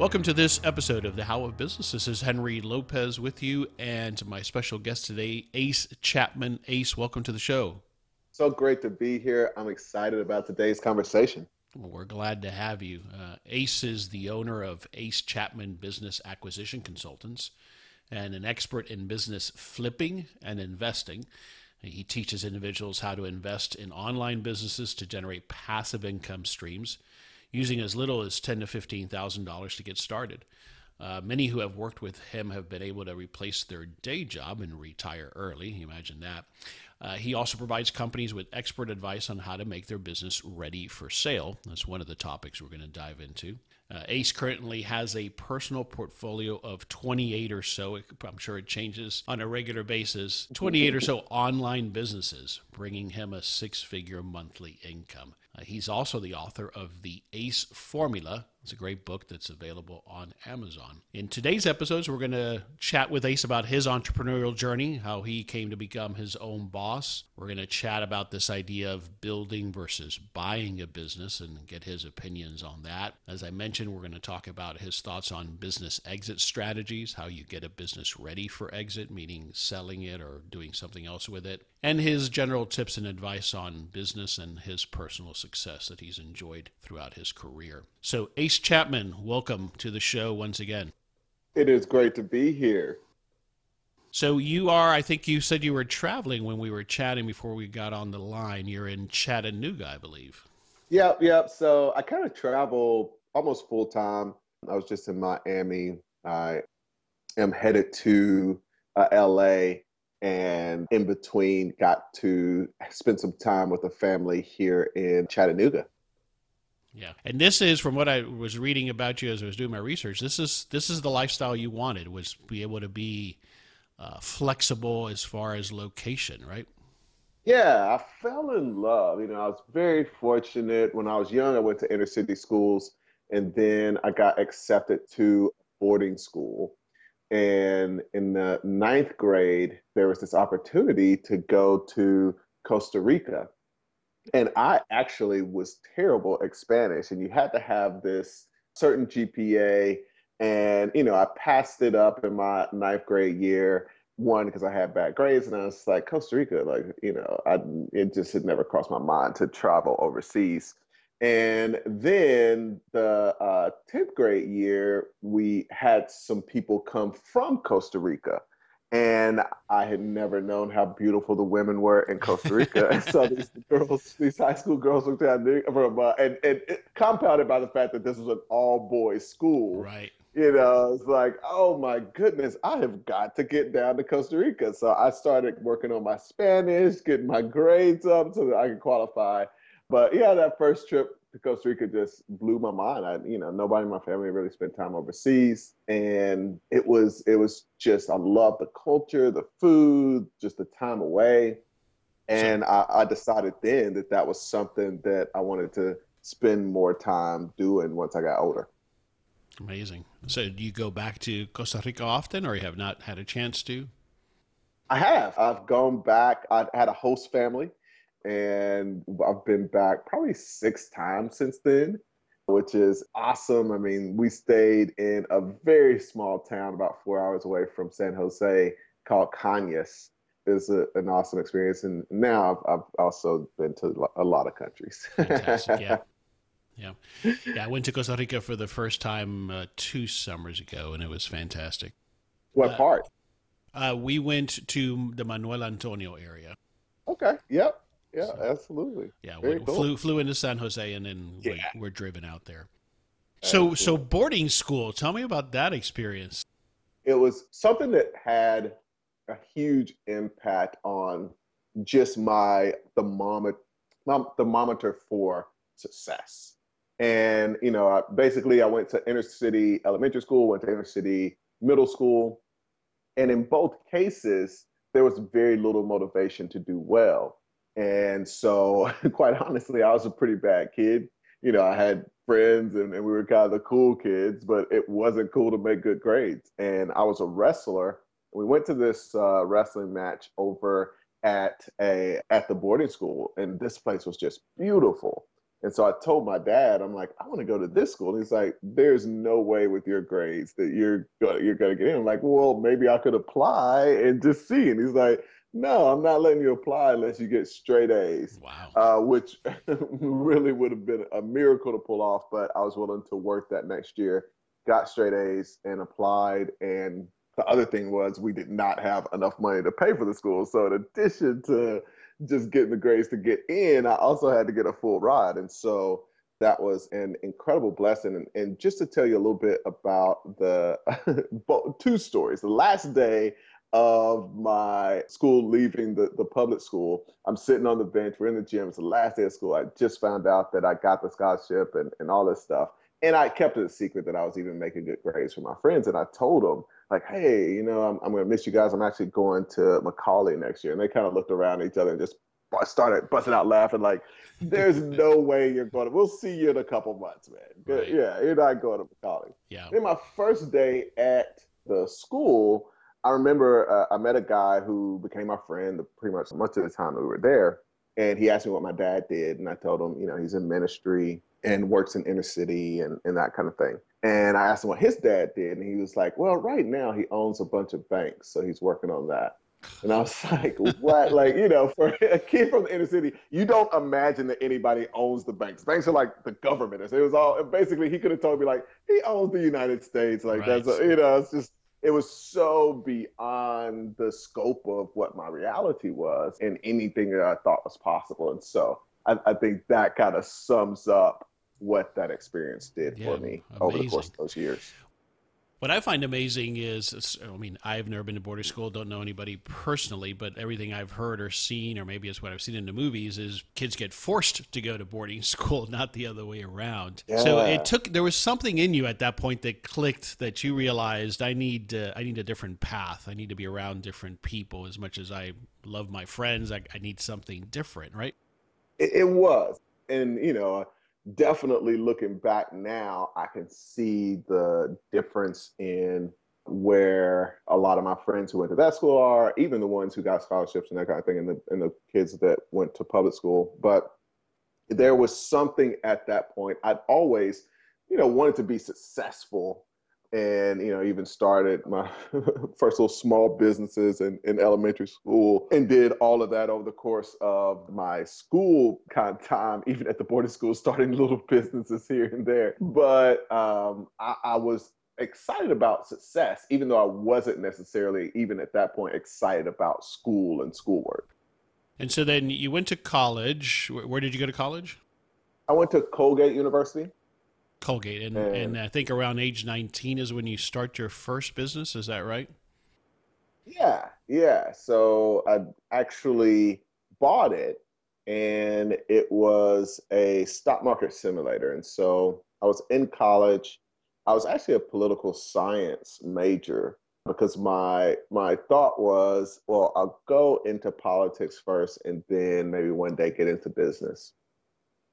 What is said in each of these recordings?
Welcome to this episode of the How of Business. This is Henry Lopez with you, and my special guest today, Ace Chapman. Ace, welcome to the show. So great to be here. I'm excited about today's conversation. Well, we're glad to have you. Uh, Ace is the owner of Ace Chapman Business Acquisition Consultants and an expert in business flipping and investing. He teaches individuals how to invest in online businesses to generate passive income streams using as little as ten to fifteen thousand dollars to get started. Uh, many who have worked with him have been able to replace their day job and retire early. Imagine that. Uh, he also provides companies with expert advice on how to make their business ready for sale. That's one of the topics we're going to dive into. Uh, Ace currently has a personal portfolio of 28 or so, I'm sure it changes on a regular basis, 28 or so online businesses, bringing him a six figure monthly income. He's also the author of The Ace Formula. It's a great book that's available on Amazon. In today's episodes, we're going to chat with Ace about his entrepreneurial journey, how he came to become his own boss. We're going to chat about this idea of building versus buying a business and get his opinions on that. As I mentioned, we're going to talk about his thoughts on business exit strategies, how you get a business ready for exit, meaning selling it or doing something else with it, and his general tips and advice on business and his personal success that he's enjoyed throughout his career. So, Ace Chapman, welcome to the show once again. It is great to be here. So, you are, I think you said you were traveling when we were chatting before we got on the line. You're in Chattanooga, I believe. Yep, yep. So, I kind of travel almost full time. I was just in Miami. I am headed to uh, LA and in between got to spend some time with a family here in Chattanooga. Yeah, and this is from what I was reading about you as I was doing my research. This is this is the lifestyle you wanted was be able to be uh, flexible as far as location, right? Yeah, I fell in love. You know, I was very fortunate when I was young. I went to inner city schools, and then I got accepted to boarding school and in the ninth grade, there was this opportunity to go to Costa Rica. And I actually was terrible at Spanish, and you had to have this certain GPA. And, you know, I passed it up in my ninth grade year, one, because I had bad grades. And I was like, Costa Rica, like, you know, I, it just had never crossed my mind to travel overseas. And then the uh, 10th grade year, we had some people come from Costa Rica. And I had never known how beautiful the women were in Costa Rica. so these girls, these high school girls looked at me from, uh, and, and it, compounded by the fact that this was an all boys school. Right. You know, it's like, oh my goodness, I have got to get down to Costa Rica. So I started working on my Spanish, getting my grades up so that I could qualify but yeah, that first trip to Costa Rica just blew my mind. I, you know, nobody in my family really spent time overseas, and it was it was just I love the culture, the food, just the time away, and I, I decided then that that was something that I wanted to spend more time doing once I got older. Amazing. So, do you go back to Costa Rica often, or you have not had a chance to? I have. I've gone back. I had a host family and I've been back probably six times since then, which is awesome. I mean, we stayed in a very small town about four hours away from San Jose called Cañas. It's a, an awesome experience, and now I've, I've, also been to a lot of countries. Fantastic, yeah. Yeah, yeah. I went to Costa Rica for the first time uh, two summers ago, and it was fantastic. What uh, part? Uh, we went to the Manuel Antonio area. Okay. Yep. Yeah, so, absolutely. Yeah, we cool. flew flew into San Jose and then yeah. we, we're driven out there. So so boarding school, tell me about that experience. It was something that had a huge impact on just my thermometer thermometer for success. And, you know, I, basically I went to inner city elementary school, went to inner city middle school. And in both cases, there was very little motivation to do well. And so, quite honestly, I was a pretty bad kid. You know, I had friends and, and we were kind of the cool kids, but it wasn't cool to make good grades. And I was a wrestler. We went to this uh, wrestling match over at a at the boarding school, and this place was just beautiful. And so I told my dad, I'm like, I want to go to this school. And he's like, There's no way with your grades that you're gonna, you're gonna get in. I'm like, Well, maybe I could apply and just see. And he's like, No, I'm not letting you apply unless you get straight A's. Wow. Uh, which really would have been a miracle to pull off, but I was willing to work that next year. Got straight A's and applied. And the other thing was we did not have enough money to pay for the school. So in addition to just getting the grades to get in, I also had to get a full ride. And so that was an incredible blessing. And, and just to tell you a little bit about the two stories. The last day of my school leaving the, the public school, I'm sitting on the bench. We're in the gym. It's the last day of school. I just found out that I got the scholarship and, and all this stuff. And I kept it a secret that I was even making good grades for my friends. And I told them, like, hey, you know, I'm, I'm going to miss you guys. I'm actually going to McCallie next year. And they kind of looked around at each other and just started busting out laughing, like, there's no way you're going to, we'll see you in a couple months, man. Right. Yeah, you're not going to McCallie. Yeah. Then my first day at the school, I remember uh, I met a guy who became my friend pretty much much of the time that we were there. And he asked me what my dad did. And I told him, you know, he's in ministry and works in inner city and, and that kind of thing. And I asked him what his dad did, and he was like, "Well, right now he owns a bunch of banks, so he's working on that." And I was like, "What? like, you know, for a kid from the inner city, you don't imagine that anybody owns the banks. Banks are like the government. It was all basically he could have told me like he owns the United States. Like right. that's a, you know, it's just it was so beyond the scope of what my reality was and anything that I thought was possible. And so I, I think that kind of sums up what that experience did yeah, for me amazing. over the course of those years. What I find amazing is, I mean, I've never been to boarding school, don't know anybody personally, but everything I've heard or seen, or maybe it's what I've seen in the movies, is kids get forced to go to boarding school, not the other way around. Yeah. So it took, there was something in you at that point that clicked that you realized I need, uh, I need a different path. I need to be around different people. As much as I love my friends, I, I need something different, right? It, it was. And, you know, definitely looking back now, I can see the difference in where a lot of my friends who went to that school are, even the ones who got scholarships and that kind of thing, and the and the kids that went to public school. But there was something at that point. I'd always, you know, wanted to be successful and you know even started my first little small businesses in, in elementary school and did all of that over the course of my school kind of time even at the boarding school starting little businesses here and there. But um, I, I was excited about success even though i wasn't necessarily even at that point excited about school and schoolwork. And so then you went to college. Where did you go to college? I went to colgate university Colgate, and, and, and I think around age 19 is when you start your first business. Is that right? Yeah, yeah. So I actually bought it, and it was a stock market simulator. And so I was in college. I was actually a political science major because my my thought was, well, I'll go into politics first, and then maybe one day get into business.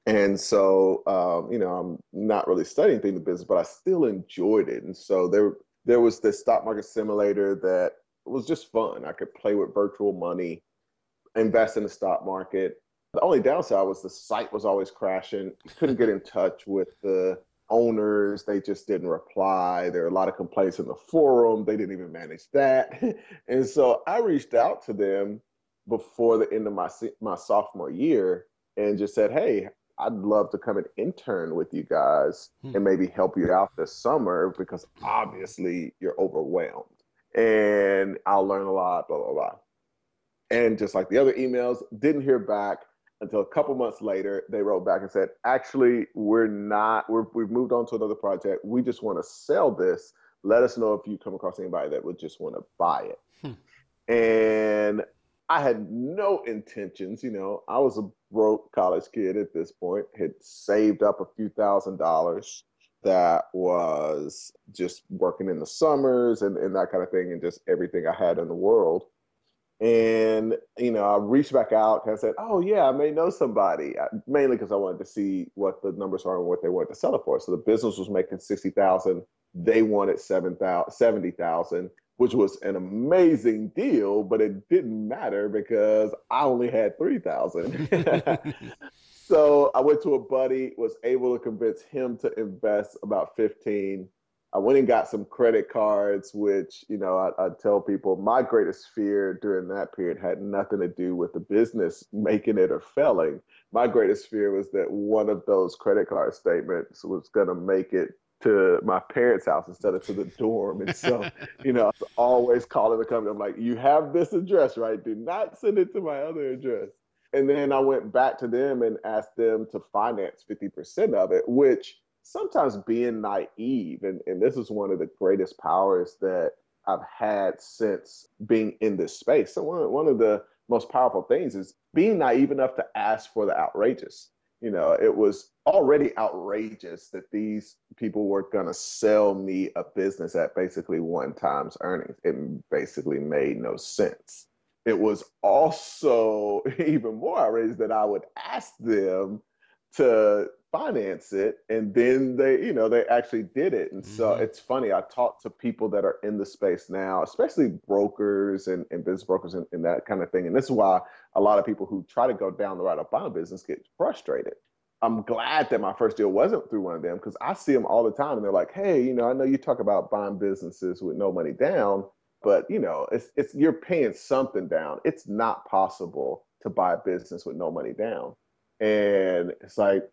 And so, um, you know, I'm not really studying in the business, but I still enjoyed it. And so there, there was this stock market simulator that was just fun. I could play with virtual money, invest in the stock market. The only downside was the site was always crashing. You couldn't get in touch with the owners. They just didn't reply. There were a lot of complaints in the forum. They didn't even manage that. and so I reached out to them before the end of my my sophomore year and just said, "Hey, I'd love to come and intern with you guys hmm. and maybe help you out this summer because obviously you're overwhelmed and I'll learn a lot, blah, blah, blah. And just like the other emails, didn't hear back until a couple months later. They wrote back and said, actually, we're not, we're, we've moved on to another project. We just want to sell this. Let us know if you come across anybody that would just want to buy it. Hmm. And I had no intentions, you know, I was a broke college kid at this point, had saved up a few thousand dollars that was just working in the summers and, and that kind of thing and just everything I had in the world. And, you know, I reached back out and said, oh, yeah, I may know somebody, mainly because I wanted to see what the numbers are and what they wanted to sell it for. So the business was making 60000 They wanted 70,000 which was an amazing deal, but it didn't matter because I only had 3000 So I went to a buddy, was able to convince him to invest about 15. I went and got some credit cards, which, you know, I, I, tell people my greatest fear during that period had nothing to do with the business making it or failing. My greatest fear was that one of those credit card statements was going to make it to my parents' house instead of to the dorm. And so, you know, I always calling the company. I'm like, you have this address, right? Do not send it to my other address. And then I went back to them and asked them to finance 50% of it, which sometimes being naive, and, and this is one of the greatest powers that I've had since being in this space. So one, one of the most powerful things is being naive enough to ask for the outrageous. You know, it was already outrageous that these people were going to sell me a business at basically one time's earnings. It basically made no sense it was also even more outrageous that I would ask them to finance it and then they you know they actually did it and mm-hmm. so it's funny i talk to people that are in the space now especially brokers and, and business brokers and, and that kind of thing and this is why a lot of people who try to go down the route of buying business get frustrated i'm glad that my first deal wasn't through one of them because i see them all the time and they're like hey you know i know you talk about buying businesses with no money down but you know, it's it's you're paying something down. It's not possible to buy a business with no money down. And it's like,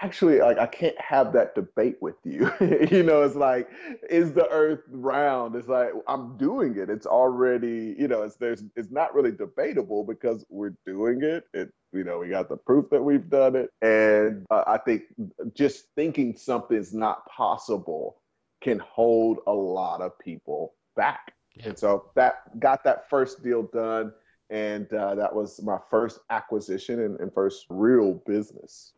actually, like I can't have that debate with you. you know, it's like, is the earth round? It's like I'm doing it. It's already, you know, it's there's it's not really debatable because we're doing it. It you know, we got the proof that we've done it. And uh, I think just thinking something's not possible can hold a lot of people back. Yeah. And so that got that first deal done. And uh, that was my first acquisition and, and first real business.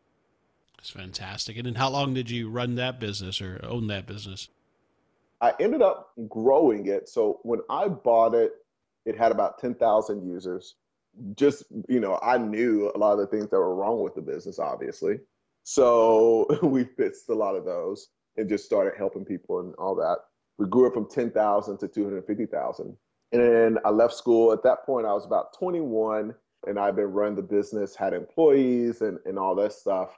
That's fantastic. And then how long did you run that business or own that business? I ended up growing it. So when I bought it, it had about 10,000 users. Just, you know, I knew a lot of the things that were wrong with the business, obviously. So we fixed a lot of those and just started helping people and all that we grew it from 10,000 to 250,000. And I left school. At that point, I was about 21 and I've been running the business, had employees and, and all that stuff.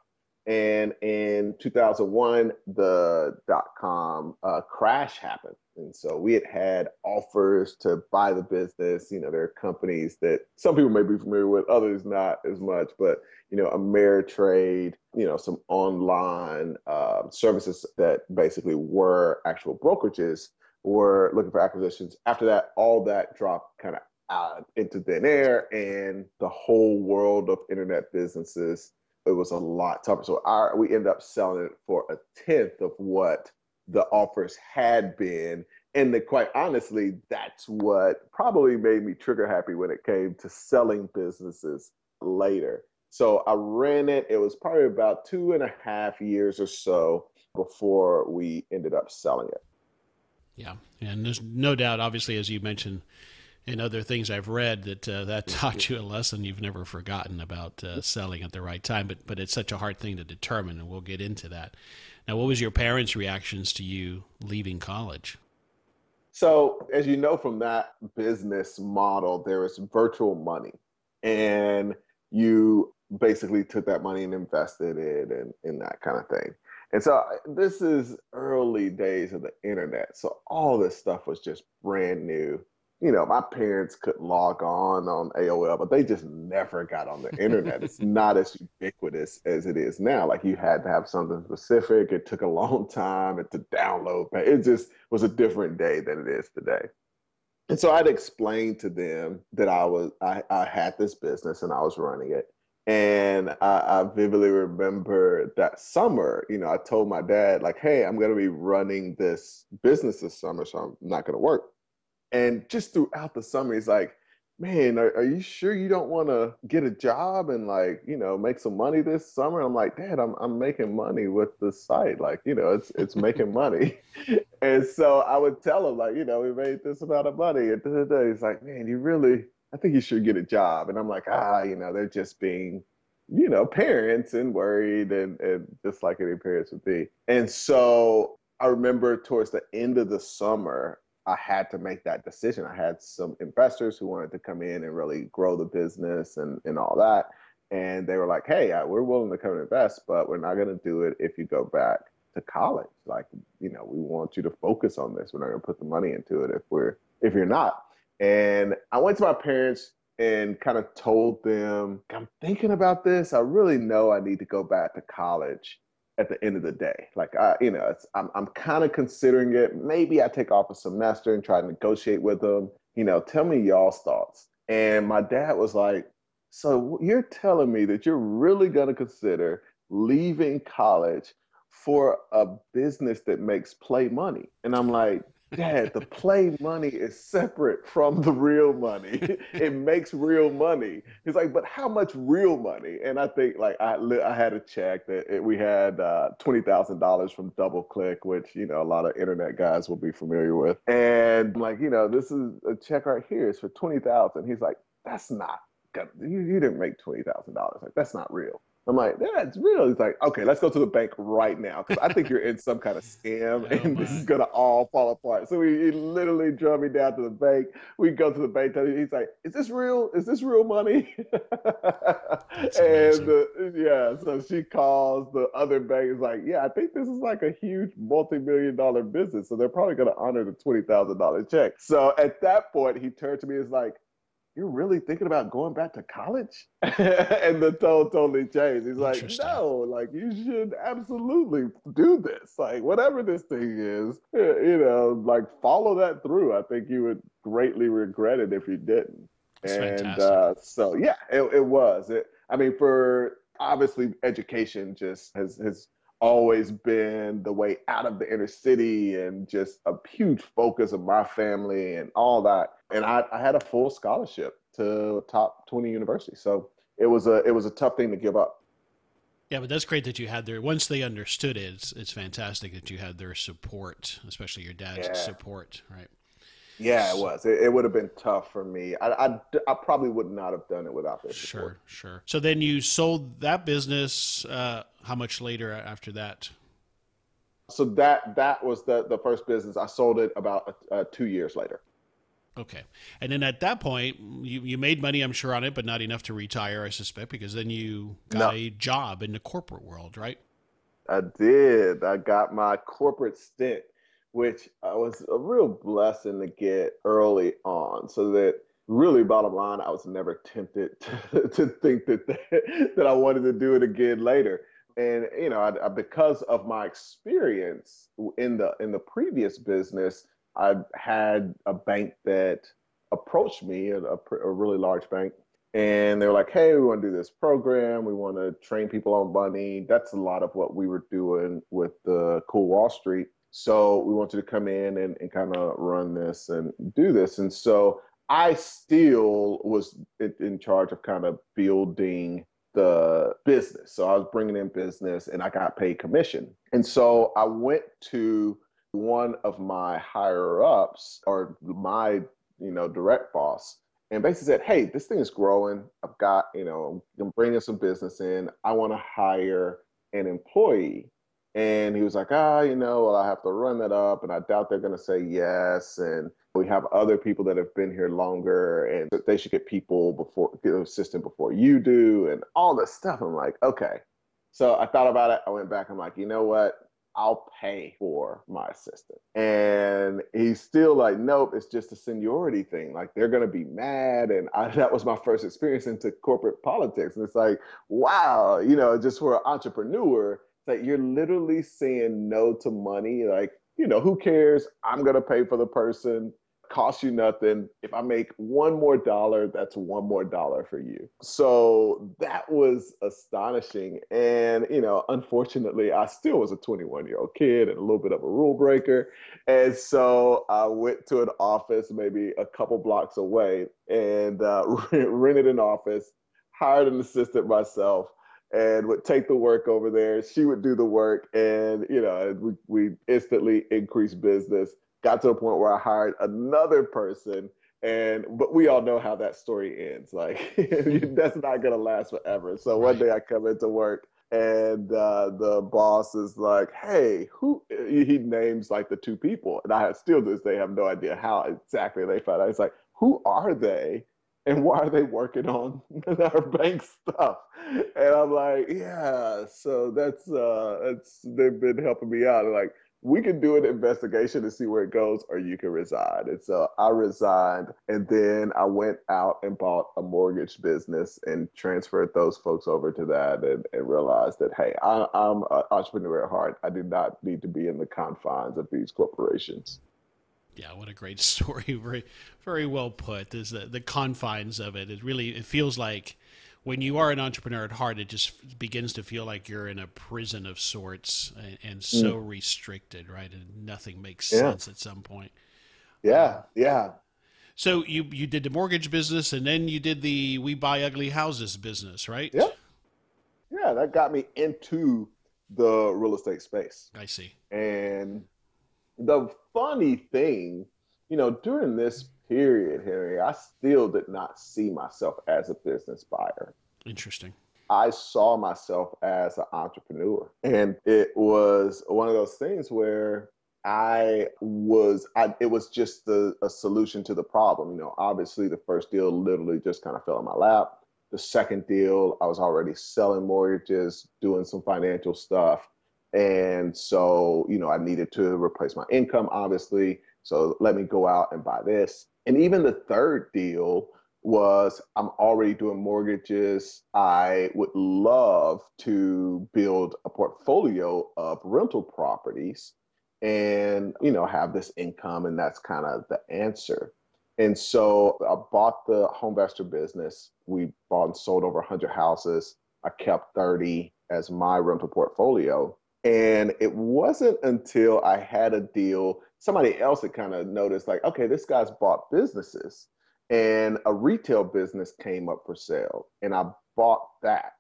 And in 2001, the dot com uh, crash happened. And so we had had offers to buy the business. You know, there are companies that some people may be familiar with, others not as much, but, you know, Ameritrade, you know, some online uh, services that basically were actual brokerages were looking for acquisitions. After that, all that dropped kind of out into thin air and the whole world of internet businesses it was a lot tougher. So our we ended up selling it for a tenth of what the offers had been. And the, quite honestly, that's what probably made me trigger happy when it came to selling businesses later. So I ran it. It was probably about two and a half years or so before we ended up selling it. Yeah. And there's no doubt, obviously, as you mentioned, and other things I've read that uh, that taught you a lesson you've never forgotten about uh, selling at the right time. But but it's such a hard thing to determine, and we'll get into that. Now, what was your parents' reactions to you leaving college? So, as you know from that business model, there is virtual money, and you basically took that money and invested it and in that kind of thing. And so this is early days of the internet. So all this stuff was just brand new you know, my parents could log on on AOL, but they just never got on the internet. it's not as ubiquitous as it is now. Like you had to have something specific. It took a long time to download. It just was a different day than it is today. And so I'd explained to them that I was I, I had this business and I was running it. And I, I vividly remember that summer, you know, I told my dad, like, hey, I'm gonna be running this business this summer, so I'm not gonna work and just throughout the summer, he's like, man, are, are you sure you don't want to get a job and like, you know, make some money this summer? I'm like, Dad, I'm I'm making money with the site. Like, you know, it's it's making money. and so I would tell him, like, you know, we made this amount of money. And he's like, man, you really, I think you should get a job. And I'm like, ah, you know, they're just being you know, parents and worried and, and just like any parents would be. And so I remember towards the end of the summer, I had to make that decision. I had some investors who wanted to come in and really grow the business and, and all that. And they were like, hey, we're willing to come and invest, but we're not going to do it if you go back to college. Like, you know, we want you to focus on this. We're not going to put the money into it if we're if you're not. And I went to my parents and kind of told them, I'm thinking about this. I really know I need to go back to college at the end of the day. Like I, you know, I'm I'm kind of considering it. Maybe I take off a semester and try to negotiate with them. You know, tell me y'all's thoughts. And my dad was like, "So you're telling me that you're really to consider leaving college for a business that makes play money?" And I'm like, Dad, the play money is separate from the real money. it makes real money. He's like, but how much real money? And I think like I I had a check that it, we had uh, twenty thousand dollars from DoubleClick, which you know a lot of internet guys will be familiar with. And I'm like, you know, this is a check right here. It's for twenty thousand. He's like, that's not. You, you didn't make twenty thousand dollars. Like that's not real. I'm like, that's real. He's like, okay, let's go to the bank right now because I think you're in some kind of scam oh, and this is gonna all fall apart. So he, he, literally drove me down to the bank. We go to the bank. He's like, is this real? Is this real money? and uh, yeah, so she calls the other bank. Is like, yeah, I think this is like a huge multi-million dollar business, so they're probably gonna honor the twenty thousand dollar check. So at that point, he turned to me. And is like, you're really thinking about going back to college? and the tone totally changed. He's like, no, like you should absolutely do this. Like whatever this thing is, you know, like follow that through. I think you would greatly regret it if you didn't. That's and uh, so yeah, it, it was. It, I mean, for obviously education just has has always been the way out of the inner city and just a huge focus of my family and all that. And I, I had a full scholarship to top 20 university. So it was a it was a tough thing to give up. Yeah, but that's great that you had their once they understood it. It's, it's fantastic that you had their support, especially your dad's yeah. support, right? Yeah, it was. It, it, would have been tough for me. I, I, I, probably would not have done it without their support. Sure, sure. So then you sold that business. Uh, how much later after that? So that that was the the first business. I sold it about uh, two years later. Okay, and then at that point, you you made money, I'm sure, on it, but not enough to retire, I suspect, because then you got no. a job in the corporate world, right? I did. I got my corporate stint which I was a real blessing to get early on. So that really, bottom line, I was never tempted to, to think that, that that I wanted to do it again later. And you know, I, I, because of my experience in the in the previous business, I had a bank that approached me, a, a really large bank, and they were like, "Hey, we want to do this program. We want to train people on money." That's a lot of what we were doing with the Cool Wall Street so we want you to come in and, and kind of run this and do this. And so I still was in charge of kind of building the business. So I was bringing in business and I got paid commission. And so I went to one of my higher ups or my, you know, direct boss and basically said, Hey, this thing is growing. I've got, you know, I'm bringing some business in. I want to hire an employee. And he was like, ah, you know, well, I have to run that up, and I doubt they're going to say yes. And we have other people that have been here longer, and they should get people before, get an assistant before you do, and all this stuff. I'm like, okay. So I thought about it. I went back. I'm like, you know what? I'll pay for my assistant. And he's still like, nope, it's just a seniority thing. Like they're going to be mad. And I, that was my first experience into corporate politics. And it's like, wow, you know, just for an entrepreneur, that you're literally saying no to money. Like, you know, who cares? I'm to pay for the person. Cost you nothing. If I make one more dollar, that's one more dollar for you. So that was astonishing. And, you know, unfortunately, I still was a 21 year old kid and a little bit of a rule breaker. And so I went to an office maybe a couple blocks away and uh, rented an office, hired an assistant myself and would take the work over there. She would do the work, and you know, we, we instantly increased business. Got to a point where I hired another person, and but we all know how that story ends. Like that's not gonna last forever. So one day I come into work. And uh, the boss is like, "Hey, who?" He names like the two people, and I still to this day have no idea how exactly they found out. He's like, "Who are they?" And why are they working on our bank stuff? And I'm like, yeah, so that's uh that's they've been helping me out. Like, we can do an investigation to see where it goes, or you can resign. And so I resigned, and then I went out and bought a mortgage business and transferred those folks over to that, and, and realized that hey, I, I'm an entrepreneur at heart. I do not need to be in the confines of these corporations. Yeah, what a great story. Very, very well put. There's the, the confines of it. It really it feels like when you are an entrepreneur at heart, it just begins to feel like you're in a prison of sorts and, and so mm. restricted, right? And nothing makes yeah. sense at some point. Yeah, yeah. So you you did the mortgage business, and then you did the we buy ugly houses business, right? Yeah, yeah. That got me into the real estate space. I see. And the funny thing, you know, during this period, Henry, I still did not see myself as a business buyer. Interesting. I saw myself as an entrepreneur. And it was one of those things where I was, I, it was just the, a solution to the problem. You know, obviously, the first deal literally just kind of fell in my lap. The second deal, I was already selling mortgages, doing some financial stuff. And so, you know, I needed to replace my income, obviously. So let me go out and buy this. And even the third deal was I'm already doing mortgages. I would love to build a portfolio of rental properties and, you know, have this income. And that's kind of the answer. And so I bought the home investor business. We bought and sold over 100 houses. I kept 30 as my rental portfolio. And it wasn't until I had a deal, somebody else had kind of noticed, like, okay, this guy's bought businesses. And a retail business came up for sale. And I bought that.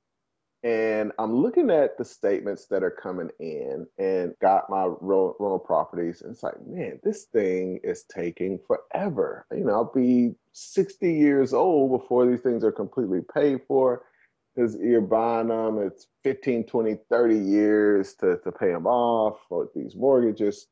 And I'm looking at the statements that are coming in and got my rental properties. And it's like, man, this thing is taking forever. You know, I'll be 60 years old before these things are completely paid for because you're buying them. It's 15, 20, 30 years to, to pay them off or these mortgages.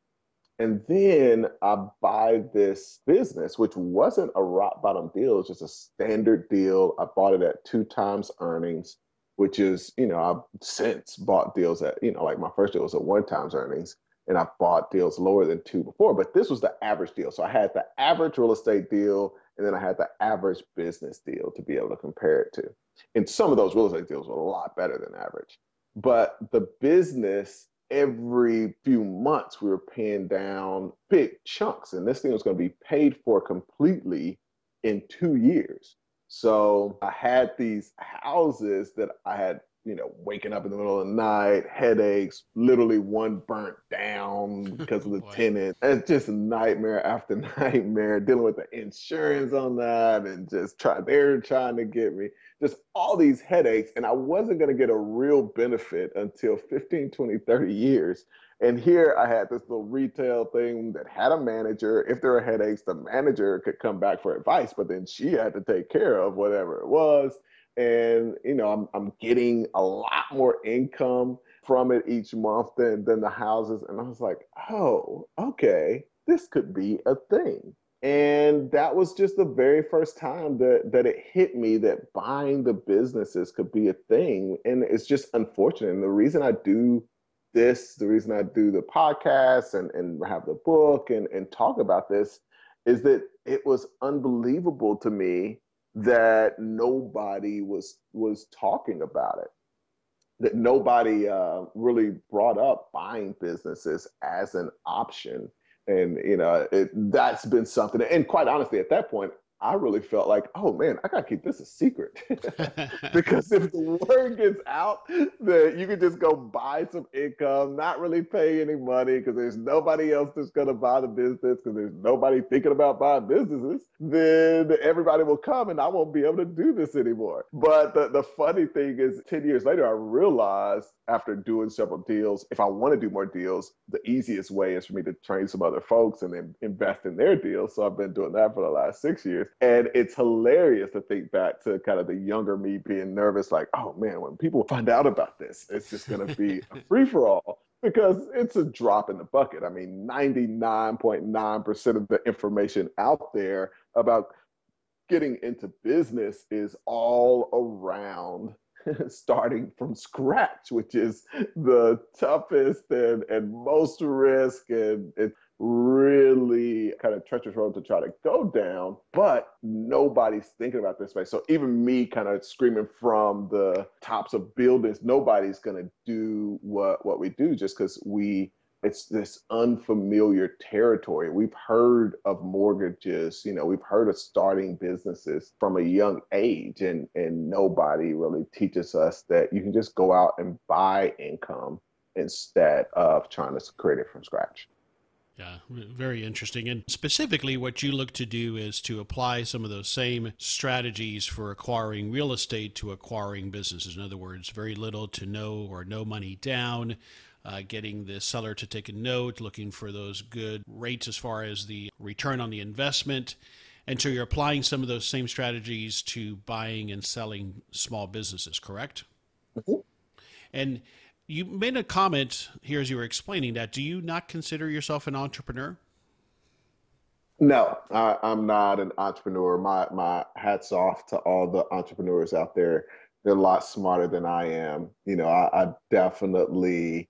And then I buy this business, which wasn't a rock bottom deal, it was just a standard deal. I bought it at two times earnings, which is, you know, I've since bought deals at, you know, like my first deal was at one times earnings, and I've bought deals lower than two before, but this was the average deal. So I had the average real estate deal, and then I had the average business deal to be able to compare it to. And some of those real estate deals were a lot better than average. But the business, every few months, we were paying down big chunks. And this thing was going to be paid for completely in two years. So I had these houses that I had you know, waking up in the middle of the night, headaches, literally one burnt down because of the tenant. It's just nightmare after nightmare, dealing with the insurance on that and just try they're trying to get me. Just all these headaches. And I wasn't gonna get a real benefit until 15, 20, 30 years. And here I had this little retail thing that had a manager. If there were headaches, the manager could come back for advice, but then she had to take care of whatever it was and you know I'm I'm getting a lot more income from it each month than than the houses and I was like, "Oh, okay. This could be a thing." And that was just the very first time that that it hit me that buying the businesses could be a thing and it's just unfortunate. And the reason I do this, the reason I do the podcast and and have the book and and talk about this is that it was unbelievable to me that nobody was was talking about it that nobody uh, really brought up buying businesses as an option And you know, it, that's been something. And quite honestly, at that point, I really felt like, oh man, I gotta keep this a secret because if the word gets out that you can just go buy some income, not really pay any money because there's nobody else that's gonna buy the business because there's nobody thinking about buying businesses, then everybody will come and I won't be able to do this anymore. But the, the funny thing is, 10 years later, I realized after doing several deals, if I want to do more deals, the easiest way is for me to train some other folks and then invest in their deals. So I've been doing that for the last six years. And it's hilarious to think back to kind of the younger me being nervous, like, oh man, when people find out about this, it's just going to be a free for all because it's a drop in the bucket. I mean, 99.9% of the information out there about getting into business is all around starting from scratch, which is the toughest and, and most risk and it's really kind of treacherous road to try to go down, but nobody's thinking about this way. So even me kind of screaming from the tops of buildings, nobody's gonna do what what we do just because we it's this unfamiliar territory. We've heard of mortgages, you know, we've heard of starting businesses from a young age, and, and nobody really teaches us that you can just go out and buy income instead of trying to create it from scratch. Yeah, very interesting. And specifically, what you look to do is to apply some of those same strategies for acquiring real estate to acquiring businesses. In other words, very little to no or no money down, uh, getting the seller to take a note, looking for those good rates as far as the return on the investment. And so you're applying some of those same strategies to buying and selling small businesses, correct? Mm-hmm. And you made a comment here as you were explaining that. Do you not consider yourself an entrepreneur? No, I, am not an entrepreneur. My my hats off to all the entrepreneurs out there. They're a lot smarter than I am. You know, I, I definitely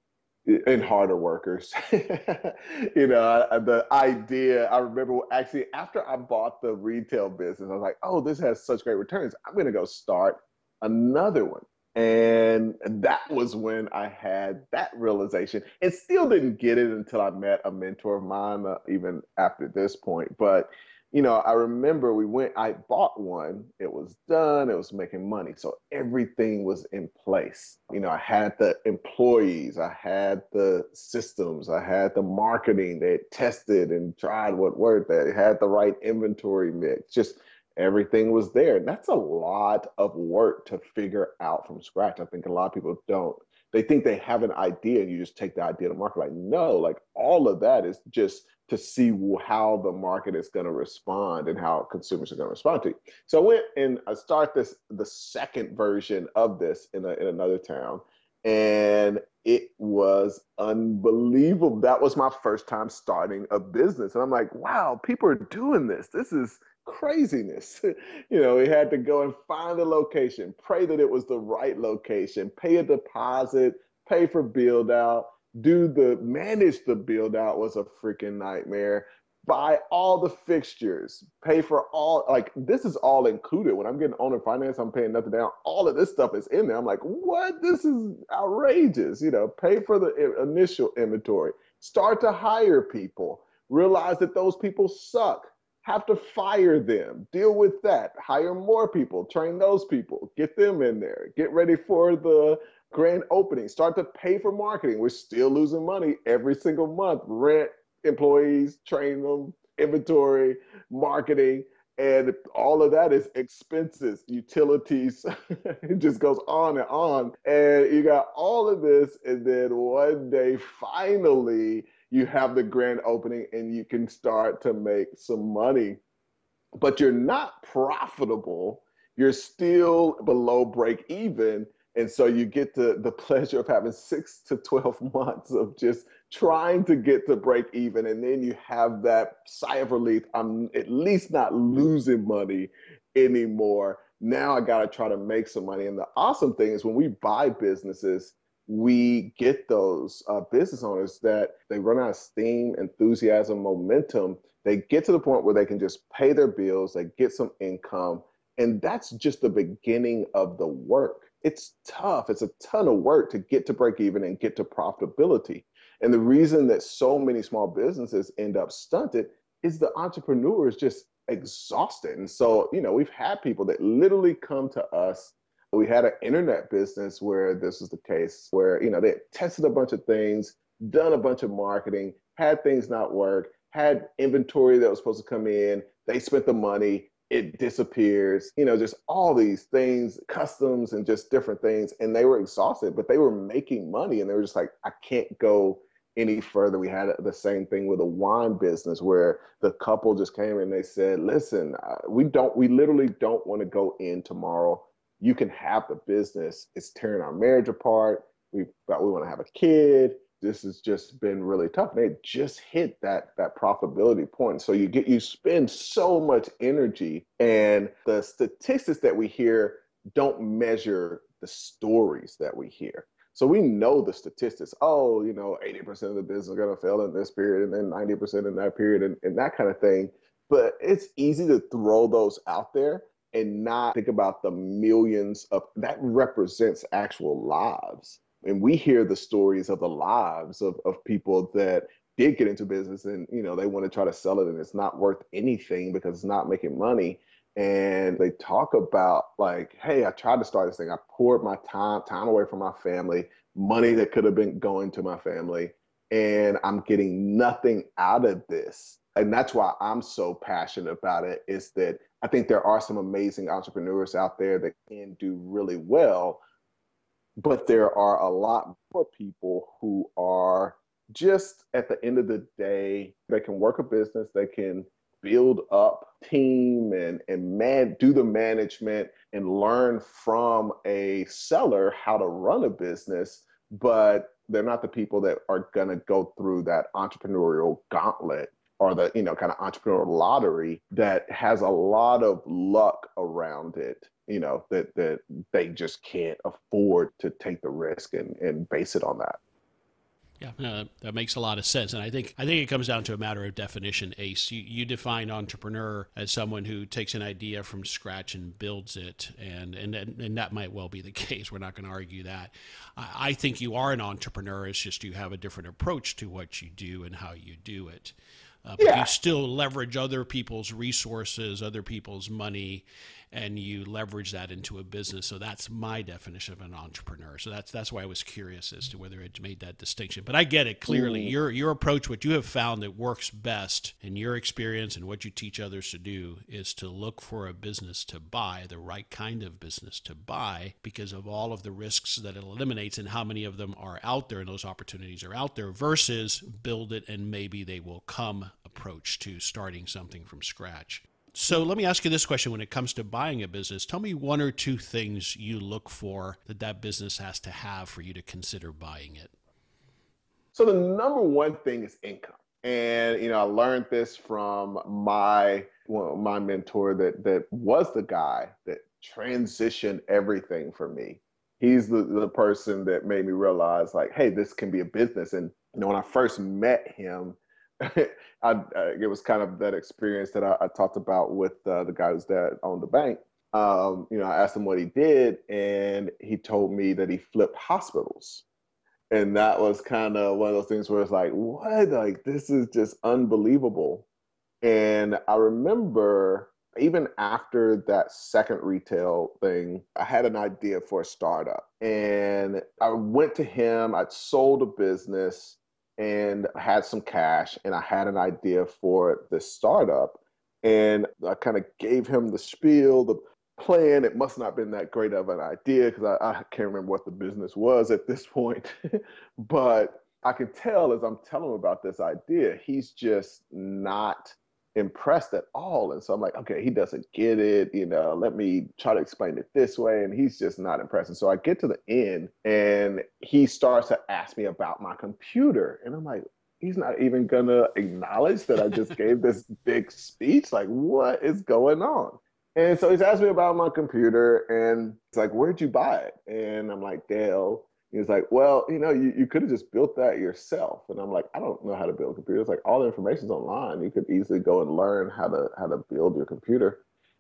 and harder workers. you know, the idea, I remember actually after I bought the retail business, I was like, oh, this has such great returns. I'm going to go start another one. And that was when I had that realization and still didn't get it until I met a mentor of mine, uh, even after this point. But you know, I remember we went, I bought one, it was done, it was making money. So everything was in place. You know, I had the employees, I had the systems, I had the marketing. They tested and tried what worked, they had the right inventory mix. Just everything was there. That's a lot of work to figure out from scratch. I think a lot of people don't. They think they have an idea and you just take the idea to market. Like, no, like all of that is just to see how the market is going to respond and how consumers are going to respond to. You. So I went and I start this the second version of this in, a, in another town, and it was unbelievable. That was my first time starting a business, and I'm like, wow, people are doing this. This is craziness. you know, we had to go and find a location, pray that it was the right location, pay a deposit, pay for build out do the manage the build out was a freaking nightmare. Buy all the fixtures pay for all like this is all included. When i'm getting owner finance i'm paying nothing down. All of this stuff is in there. I'm like what? This is outrageous. You know pay for the initial inventory. Start to hire people. Realize that those people suck have to fire them deal with that hire more people train those people get them in there get ready for the grand opening, start to pay for marketing. We're still losing money every single month. Rent, employees, train them, inventory, marketing, and all of that is expenses, utilities. it just goes on and on. And you got all of this, and then one day, finally, you have the grand opening and you can start to make some money. But you're not profitable. You're still below break even and so you get the, the pleasure of having six to 12 months of just trying to get to break even. And then you have that sigh of relief. I'm at least not losing money anymore. Now I got to try to make some money. And the awesome thing is when we buy businesses, we get those uh, business owners that they run out of steam, enthusiasm, momentum. They get to the point where they can just pay their bills, they get some income. And that's just the beginning of the work it's tough. It's a ton of work to get to break even and get to profitability. And the reason that so many small businesses end up stunted is the entrepreneur is just exhausted. And so, you know, we've had people that literally come to us. We had an internet business where this was the case, where, you know, they tested a bunch of things, done a bunch of marketing, had things not work, had inventory that was supposed to come in. They spent the money, it disappears, you know, just all these things, customs and just different things. And they were exhausted, but they were making money and they were just like, I can't go any further. We had the same thing with a wine business where the couple just came and they said, listen, uh, we don't, we literally don't want to go in tomorrow. You can have the business. It's tearing our marriage apart. We thought we want to have a kid this has just been really tough. They just hit that that profitability point. So you get you spend so much energy, and the statistics that we hear don't measure the stories that we hear. So we know the statistics. Oh, you know, 80% of the business are going to fail in this period, and then 90% in that period, and, and that kind of thing. But it's easy to throw those out there and not think about the millions of that represents actual lives. And we hear the stories of the lives of, of people that did get into business and you know they want to try to sell it and it's not worth anything because it's not making money. And they talk about like hey i tried to start this thing. I poured my time time away from my family money that could have been going to my family and i'm getting nothing out of this and that's why i'm so passionate about it is that i think there are some amazing entrepreneurs out there that can do really well but there are a lot more people who are just at the end of the day, they can work a business, they can build up team and and man do the management and learn from a seller how to run a business but they're not the people that are going to go through that entrepreneurial gauntlet or the you know kind of entrepreneurial lottery that has a lot of luck around it you know that that they just can't afford to take the risk and and base it on that yeah, no, that makes a lot of sense, and I think I think it comes down to a matter of definition. Ace, you, you define entrepreneur as someone who takes an idea from scratch and builds it, and and and that might well be the case. We're not going to argue that. I, I think you are an entrepreneur. It's just you have a different approach to what you do and how you do it. Uh, but yeah. you still leverage other people's resources, other people's money, and you leverage that into a business. So that's my definition of an entrepreneur. So that's that's why I was curious as to whether it made that distinction. But I get it clearly. Mm. Your your approach, what you have found that works best in your experience and what you teach others to do, is to look for a business to buy, the right kind of business to buy, because of all of the risks that it eliminates and how many of them are out there and those opportunities are out there versus build it and maybe they will come approach to starting something from scratch. So let me ask you this question when it comes to buying a business. Tell me one or two things you look for that that business has to have for you to consider buying it. So the number one thing is income. And you know, I learned this from my well, my mentor that that was the guy that transitioned everything for me. He's the, the person that made me realize like, hey, this can be a business. And you know, when I first met him, I, uh, it was kind of that experience that I, I talked about with uh, the guy whose dad owned the bank. Um, you know, I asked him what he did, and he told me that he flipped hospitals. And that was kind of one of those things where it's like, what? Like, this is just unbelievable. And I remember even after that second retail thing, I had an idea for a startup. And I went to him, I'd sold a business and had some cash and I had an idea for the startup. And I kind of gave him the spiel, the plan. It must not have been that great of an idea because I, I can't remember what the business was at this point. but I can tell as I'm telling him about this idea, he's just not impressed at all. And so I'm like, okay, he doesn't get it. You know, let me try to explain it this way. And he's just not impressed. And so I get to the end and he starts to ask me about my computer. And I'm like, he's not even going to acknowledge that I just gave this big speech. Like, what is going on? And so he's asked me about my computer and it's like, where'd you buy it? And I'm like, Dell. He's like, well, you know, you, you could have just built that yourself. And I'm like, I don't know how to build computers. Like all the information's online. You could easily go and learn how to how to build your computer.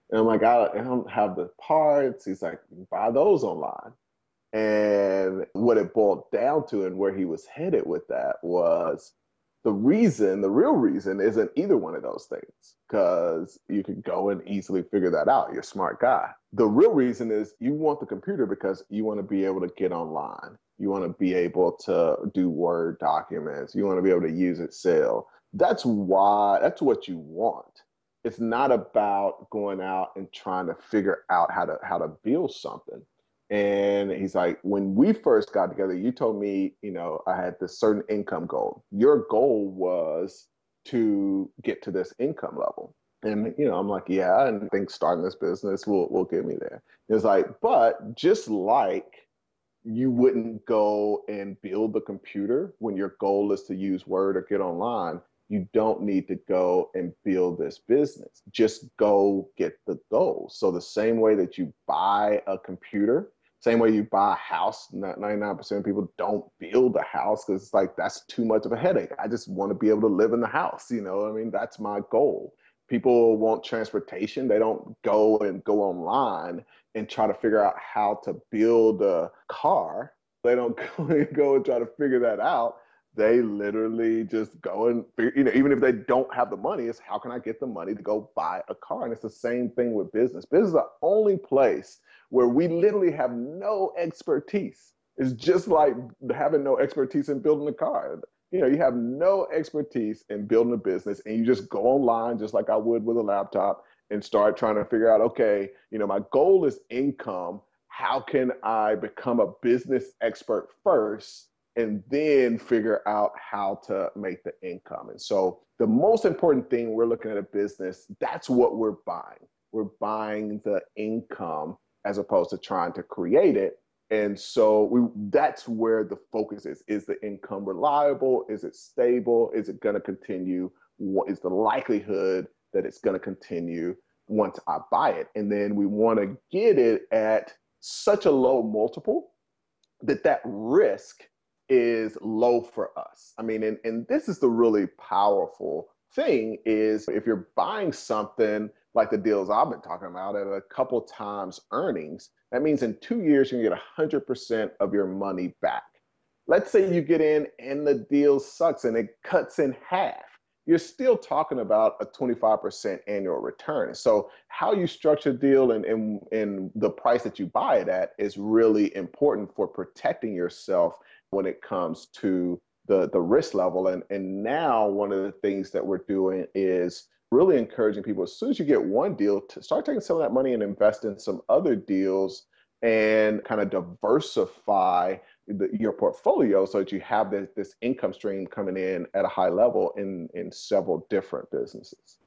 And I'm like, I, don't have the parts. He's like, buy those online. And what it boiled down to and where he was headed with that was the reason, the real reason, isn't either one of those things because you can go and easily figure that out. You're a smart guy. The real reason is you want the computer because you want to be able to get online. You want to be able to do Word documents. You want to be able to use Excel. That's why, that's what you want. It's not about going out and trying to figure out how to how to build something. And he's like, when we first got together, you told me, you know, I had this certain income goal. Your goal was to get to this income level. And you know, I'm like, yeah, and I think starting this business will will get me there. It's like, but just like you wouldn't go and build the computer when your goal is to use Word or get online, you don't need to go and build this business. Just go get the goal. So the same way that you buy a computer, same way you buy a house, 99% of people don't build a house because it's like that's too much of a headache. I just want to be able to live in the house. You know, I mean, that's my goal. People want transportation. They don't go and go online and try to figure out how to build a car. They don't go and, try to figure that out. They literally just go and you know even if they don't have the money it's how can i get the money to go buy a car? And it's the same thing with business. Business is the only place where we literally have no expertise. It's just like having no expertise in building a car. You know you have no expertise in building a business and you just go online just like i would with a laptop and start trying to figure out okay you know my goal is income how can i become a business expert first and then figure out how to make the income. And so the most important thing we're looking at a business, that's what we're buying. We're buying the income as opposed to trying to create it. And so we that's where the focus is. Is the income reliable? Is it stable? Is it going to continue? What is the likelihood that it's going to continue once I buy it? And then we want to get it at such a low multiple that that risk is low for us. I mean, and, and this is the really powerful thing is if you're buying something like the deals I've been talking about at a couple times earnings, that means in two years you can get 100% of your money back. Let's say you get in and the deal sucks and it cuts in half. You're still talking about a 25% annual return. So how you structure a deal and, and, and the price that you buy it at is really important for protecting yourself when it comes to the the risk level. And and now one of the things that we're doing is really encouraging people as soon as you get one deal to start taking some of that money and invest in some other deals and kind of diversify the, your portfolio so that you have this, this income stream coming in at a high level in in several different businesses.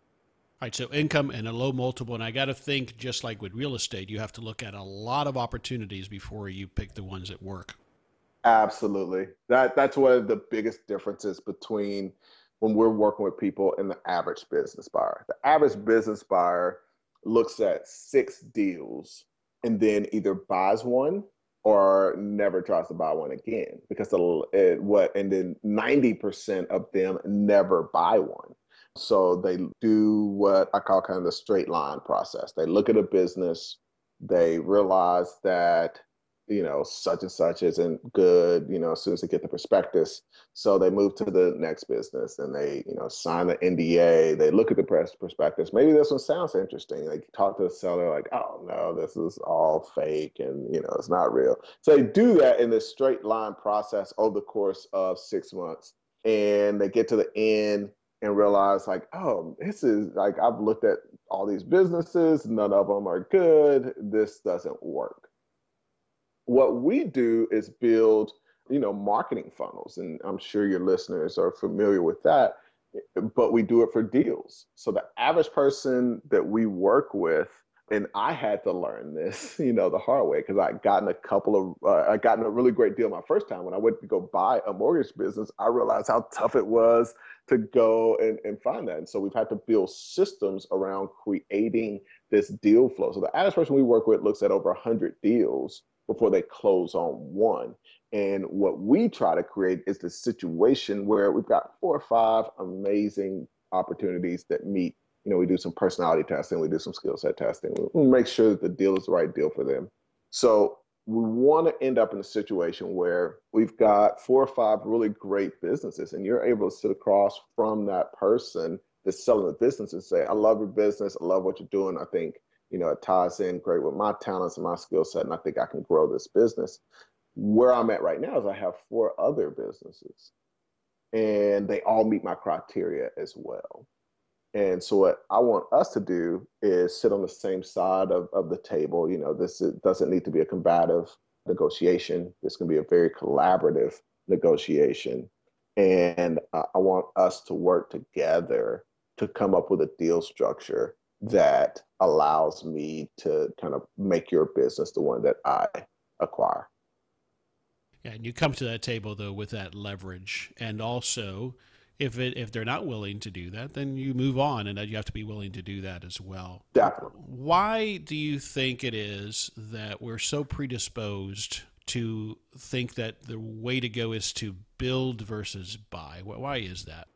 All right, so income and a low multiple, and I got to think just like with real estate, you have to look at a lot of opportunities before you pick the ones that work. Absolutely. That that's one of the biggest differences between when we're working with people and the average business buyer. The average business buyer looks at six deals and then either buys one or never tries to buy one again because the it, what and then 90% of them never buy one. So they do what I call kind of the straight line process. They look at a business, they realize that you know, such and such isn't good, you know, as soon as they get the prospectus. So they move to the next business and they, you know, sign the NDA. They look at the press prospectus. Maybe this one sounds interesting. They talk to the seller like, oh no, this is all fake and, you know, it's not real. So they do that in this straight line process over the course of six months. And they get to the end and realize like, oh, this is like, I've looked at all these businesses. None of them are good. This doesn't work what we do is build you know marketing funnels and i'm sure your listeners are familiar with that but we do it for deals. So the average person that we work with and i had to learn this you know the hard way because i gotten a couple of uh, i gotten a really great deal my first time. When i went to go buy a mortgage business i realized how tough it was to go and, and find that. And so we've had to build systems around creating this deal flow. So the average person we work with looks at over 100 deals before they close on one. And what we try to create is the situation where we've got four or five amazing opportunities that meet. You know, we do some personality testing, we do some skill set testing, we make sure that the deal is the right deal for them. So we want to end up in a situation where we've got four or five really great businesses and you're able to sit across from that person that's selling the business and say, I love your business. I love what you're doing. I think, you know, it ties in great with my talents and my skill set. And I think I can grow this business. Where I'm at right now is I have four other businesses and they all meet my criteria as well. And so what I want us to do is sit on the same side of, of the table. You know, this doesn't need to be a combative negotiation. This can be a very collaborative negotiation. And I want us to work together to come up with a deal structure that allows me to kind of make your business the one that I acquire. Yeah, and you come to that table though with that leverage and also if it if they're not willing to do that, then you move on, and you have to be willing to do that as well. Definitely. Why do you think it is that we're so predisposed to think that the way to go is to build versus buy? Why is that?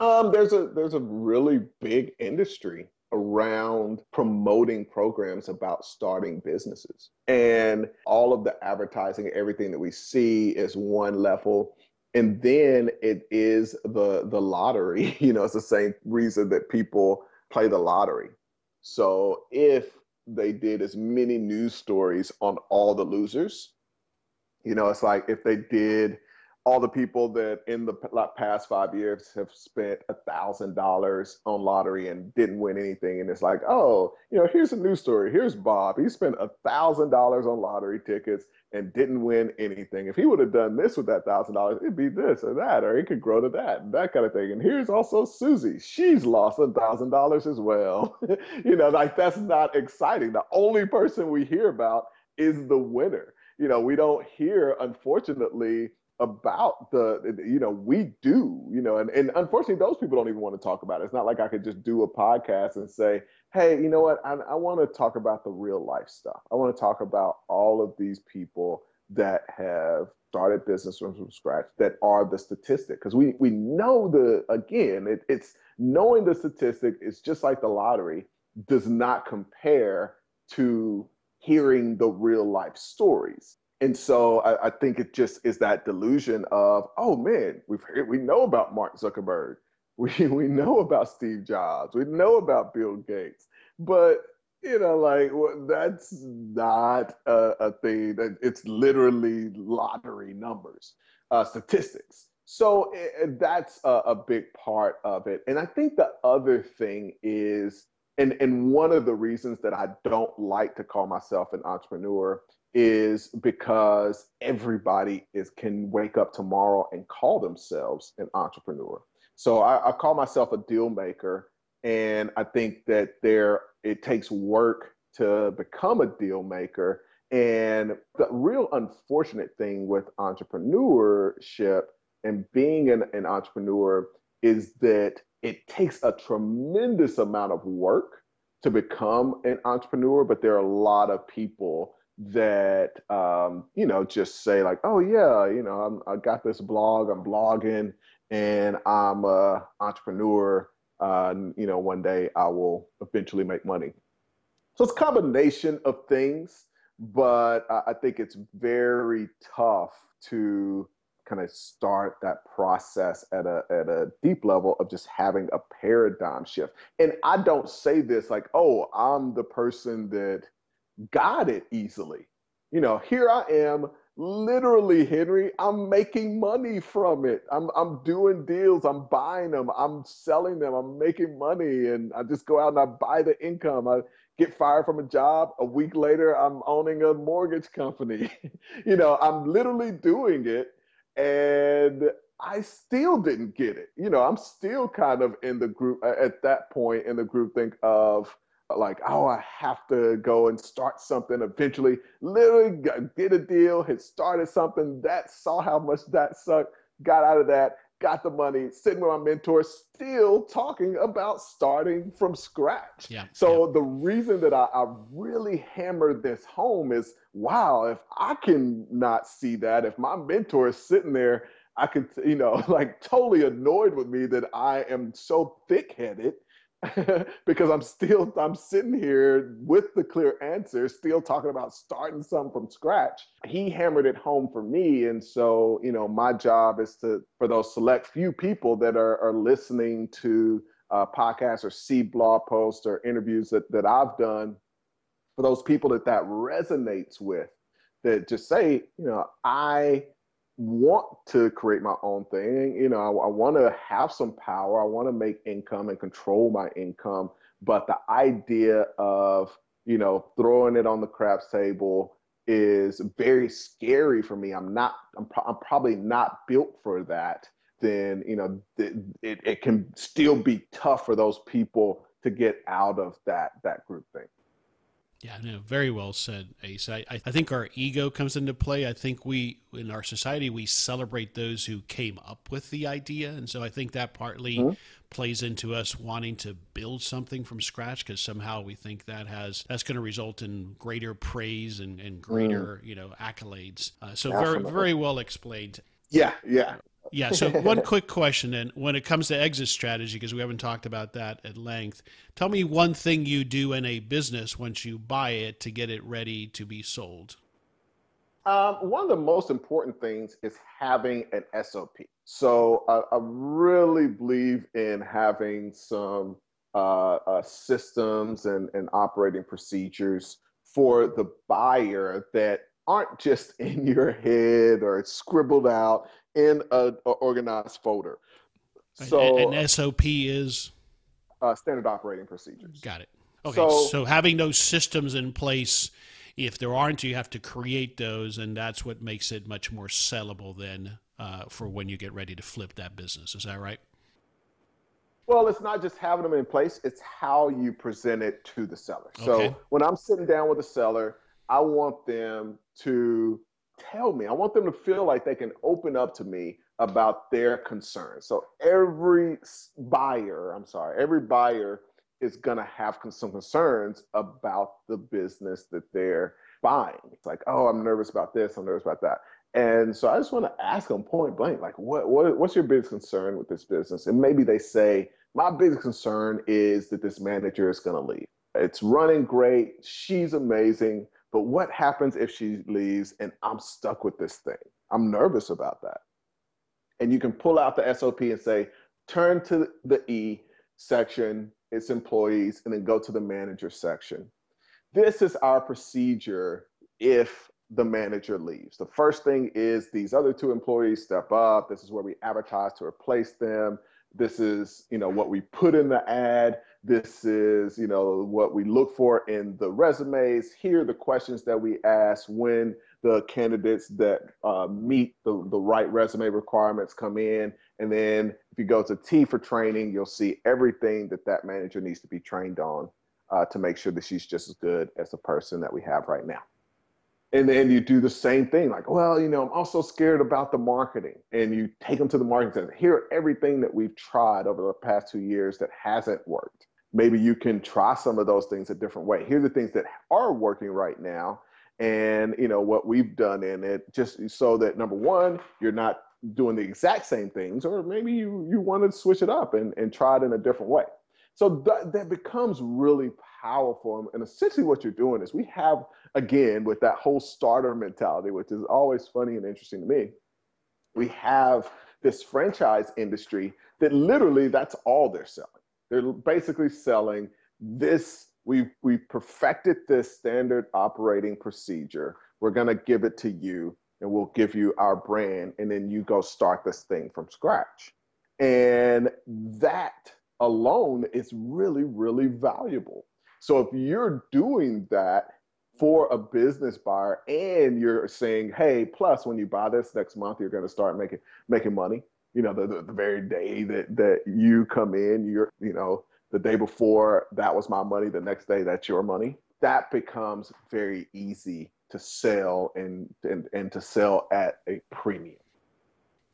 Um, there's a there's a really big industry around promoting programs about starting businesses. And all of the advertising, everything that we see is one level. And then it is the the lottery. You know it's the same reason that people play the lottery. So if they did as many news stories on all the losers you know it's like if they did all the people that in the past five years have spent a thousand dollars on lottery and didn't win anything and it's like oh you know here's a news story. Here's bob. He spent a thousand dollars on lottery tickets and didn't win anything. If he would have done this with that thousand dollars it'd be this or that or it could grow to that and that kind of thing. And here's also susie. She's lost a thousand dollars as well. You know like that's not exciting. The only person we hear about is the winner. You know we don't hear unfortunately about the you know we do you know and, and unfortunately those people don't even want to talk about it. It's not like i could just do a podcast and say hey you know what? I, I want to talk about the real life stuff. I want to talk about all of these people that have started business from, from scratch that are the statistic. Because we we know the again it, it's knowing the statistic is just like the lottery does not compare to hearing the real life stories and so I, I, think it just is that delusion of, oh man, we've heard, we know about Mark Zuckerberg, we we know about Steve Jobs, we know about Bill Gates, but you know, like well, that's not a, a thing. That it's literally lottery numbers, uh, statistics. So it, that's a, a big part of it. And I think the other thing is, and and one of the reasons that I don't like to call myself an entrepreneur is because everybody is can wake up tomorrow and call themselves an entrepreneur. So I, I call myself a deal maker, and I think that there it takes work to become a deal maker. And the real unfortunate thing with entrepreneurship and being an, an entrepreneur is that it takes a tremendous amount of work to become an entrepreneur, but there are a lot of people that um, you know just say like, oh yeah, you know, I'm, I got this blog, I'm blogging, and I'm a entrepreneur. Uh, you know, one day I will eventually make money. So it's a combination of things, but I, think it's very tough to kind of start that process at a at a deep level of just having a paradigm shift. And I don't say this like, oh, I'm the person that got it easily. You know, here I am, literally, Henry, I'm making money from it. I'm I'm doing deals, I'm buying them, I'm selling them, I'm making money, and I just go out and I buy the income. I get fired from a job. A week later, I'm owning a mortgage company. you know, I'm literally doing it. And I still didn't get it. You know, I'm still kind of in the group at that point in the group think of like, oh, I have to go and start something eventually. Literally did a deal, had started something that saw how much that sucked, got out of that, got the money, sitting with my mentor, still talking about starting from scratch. Yeah, so yeah. the reason that I, I really hammered this home is wow, if I can not see that, if my mentor is sitting there, I can, you know, like totally annoyed with me that I am so thick headed because I'm still I'm sitting here with the clear answer, still talking about starting something from scratch. He hammered it home for me, and so you know my job is to for those select few people that are are listening to uh, podcasts or see blog posts or interviews that that I've done. For those people that that resonates with, that just say, you know, I want to create my own thing. You know, I, I want to have some power. I want to make income and control my income. But the idea of, you know, throwing it on the craps table is very scary for me. I'm not, I'm, pro- I'm probably not built for that. Then, you know, th- it, it can still be tough for those people to get out of that, that group thing. Yeah, no, very well said, Ace. I, I think our ego comes into play. I think we, in our society, we celebrate those who came up with the idea. And so I think that partly mm-hmm. plays into us wanting to build something from scratch because somehow we think that has, that's going to result in greater praise and, and greater, mm. you know, accolades. Uh, so very, very well explained. Yeah, yeah. Yeah. So one quick question, and when it comes to exit strategy, because we haven't talked about that at length, tell me one thing you do in a business once you buy it to get it ready to be sold. Um, one of the most important things is having an SOP. So uh, I really believe in having some uh, uh, systems and, and operating procedures for the buyer that aren't just in your head or scribbled out in a, a organized folder. So an SOP is uh, standard operating procedures. Got it. Okay, so, so having those systems in place, if there aren't, you have to create those, and that's what makes it much more sellable then uh, for when you get ready to flip that business. Is that right? Well, it's not just having them in place; it's how you present it to the seller. Okay. So when I'm sitting down with a seller, I want them to tell me. I want them to feel like they can open up to me about their concerns. So every buyer, I'm sorry, every buyer is going to have some concerns about the business that they're buying. It's like, oh, I'm nervous about this, I'm nervous about that. And so I just want to ask them point blank, like, what, what what's your biggest concern with this business? And maybe they say, my biggest concern is that this manager is going to leave. It's running great. She's amazing but what happens if she leaves and I'm stuck with this thing? I'm nervous about that. And you can pull out the SOP and say, turn to the E section, its employees, and then go to the manager section. This is our procedure if the manager leaves. The first thing is these other two employees step up. This is where we advertise to replace them. This is, you know, what we put in the ad. This is, you know, what we look for in the resumes. Here are the questions that we ask when the candidates that uh, meet the, the right resume requirements come in. And then if you go to T for training, you'll see everything that that manager needs to be trained on uh, to make sure that she's just as good as the person that we have right now and then you do the same thing like well you know i'm also scared about the marketing and you take them to the marketing center here are everything that we've tried over the past two years that hasn't worked maybe you can try some of those things a different way. Here are the things that are working right now. And you know what we've done in it, just so that number one, you're not doing the exact same things, or maybe you you want to switch it up and, and try it in a different way. So that, that becomes really powerful. And essentially what you're doing is we have, again, with that whole starter mentality, which is always funny and interesting to me, we have this franchise industry that literally that's all they're selling. They're basically selling this. We we perfected this standard operating procedure. We're gonna give it to you, and we'll give you our brand, and then you go start this thing from scratch. And that alone is really really valuable. So if you're doing that for a business buyer and you're saying, hey, plus when you buy this next month, you're going to start making making money you know, the, the, the very day that, that you come in, you're, you know, the day before that was my money, the next day that's your money. That becomes very easy to sell and, and, and to sell at a premium.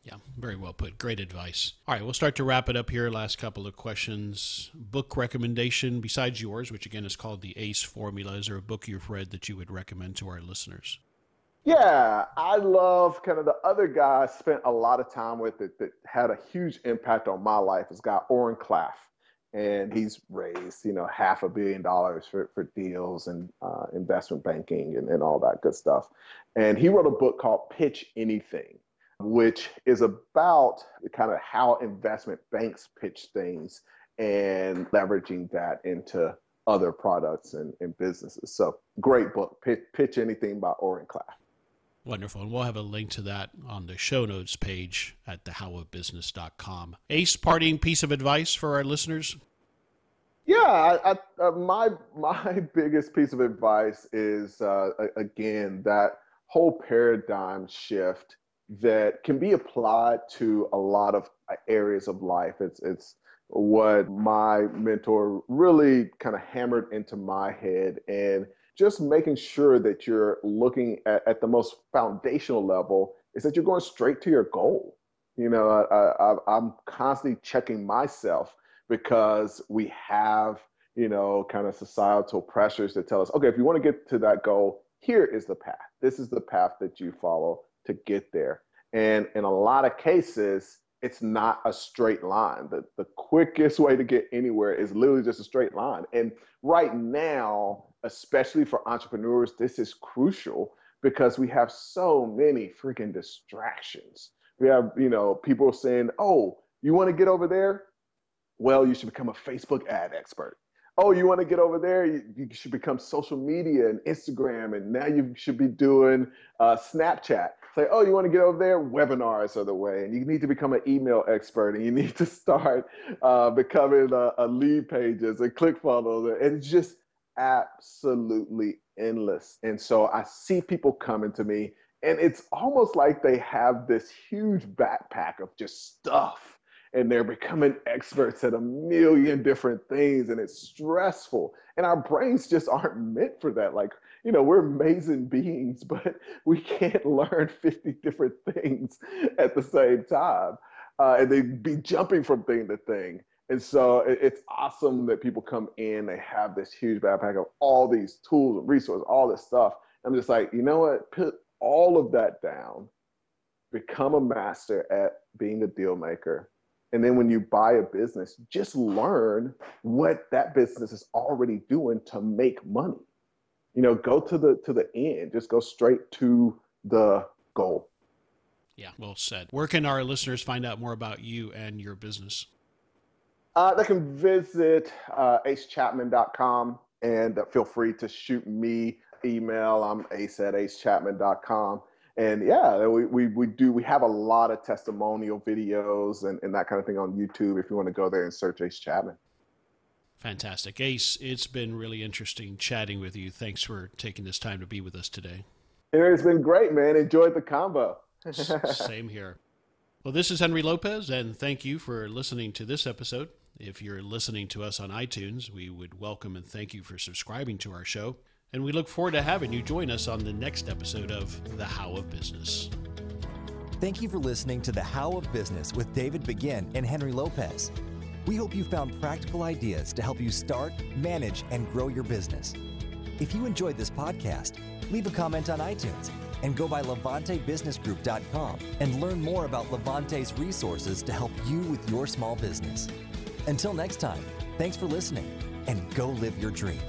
Yeah, very well put. Great advice. All right, we'll start to wrap it up here. Last couple of questions. Book recommendation besides yours, which again is called the ACE Formula. Is there a book you've read that you would recommend to our listeners? Yeah, I love kind of the other guy I spent a lot of time with that, that had a huge impact on my life is guy Oren Klaff. and he's raised you know half a billion dollars for, for deals and uh, investment banking and, and all that good stuff. And he wrote a book called pitch anything which is about kind of how investment banks pitch things and leveraging that into other products and, and businesses. So great book pitch, pitch anything by Oren Klaff Wonderful. And we'll have a link to that on the show notes page at thehowofbusiness.com. Ace, parting piece of advice for our listeners? Yeah, I, I, uh, my my biggest piece of advice is uh, again that whole paradigm shift that can be applied to a lot of uh, areas of life. It's it's what my mentor really kind of hammered into my head and just making sure that you're looking at, at the most foundational level is that you're going straight to your goal. You know, I, I, I'm constantly checking myself because we have, you know, kind of societal pressures that tell us, okay, if you want to get to that goal, here is the path. This is the path that you follow to get there. And in a lot of cases, it's not a straight line. The, the quickest way to get anywhere is literally just a straight line. And right now, especially for entrepreneurs, this is crucial because we have so many freaking distractions. We have, you know, people saying, oh, you want to get over there? Well, you should become a Facebook ad expert. Oh, you want to get over there? You, you should become social media and Instagram, and now you should be doing uh, Snapchat. Say, oh, you want to get over there? Webinars are the way, and you need to become an email expert, and you need to start uh, becoming a, a Leadpages and click ClickFunnels, and just absolutely endless. And so I see people coming to me, and it's almost like they have this huge backpack of just stuff, and they're becoming experts at a million different things, and it's stressful. And our brains just aren't meant for that. Like, you know, we're amazing beings, but we can't learn 50 different things at the same time. Uh, and they'd be jumping from thing to thing. And so it's awesome that people come in, they have this huge backpack of all these tools and resources, all this stuff. I'm just like, you know what? Put all of that down, become a master at being a deal maker. And then when you buy a business, just learn what that business is already doing to make money. You know, go to the to the end, just go straight to the goal. Yeah, well said. Where can our listeners find out more about you and your business? Uh, they can visit uh, acechapman.com and uh, feel free to shoot me email. I'm ace at acechapman.com. And yeah, we, we, we do, we have a lot of testimonial videos and, and that kind of thing on YouTube if you want to go there and search Ace Chapman. Fantastic. Ace, it's been really interesting chatting with you. Thanks for taking this time to be with us today. It's been great, man. Enjoyed the combo. Same here. Well, this is Henry Lopez, and thank you for listening to this episode. If you're listening to us on iTunes, we would welcome and thank you for subscribing to our show. And we look forward to having you join us on the next episode of The How of Business. Thank you for listening to The How of Business with David Begin and Henry Lopez. We hope you found practical ideas to help you start, manage, and grow your business. If you enjoyed this podcast, leave a comment on iTunes and go by LevanteBusinessGroup.com and learn more about Levante's resources to help you with your small business. Until next time, thanks for listening and go live your dream.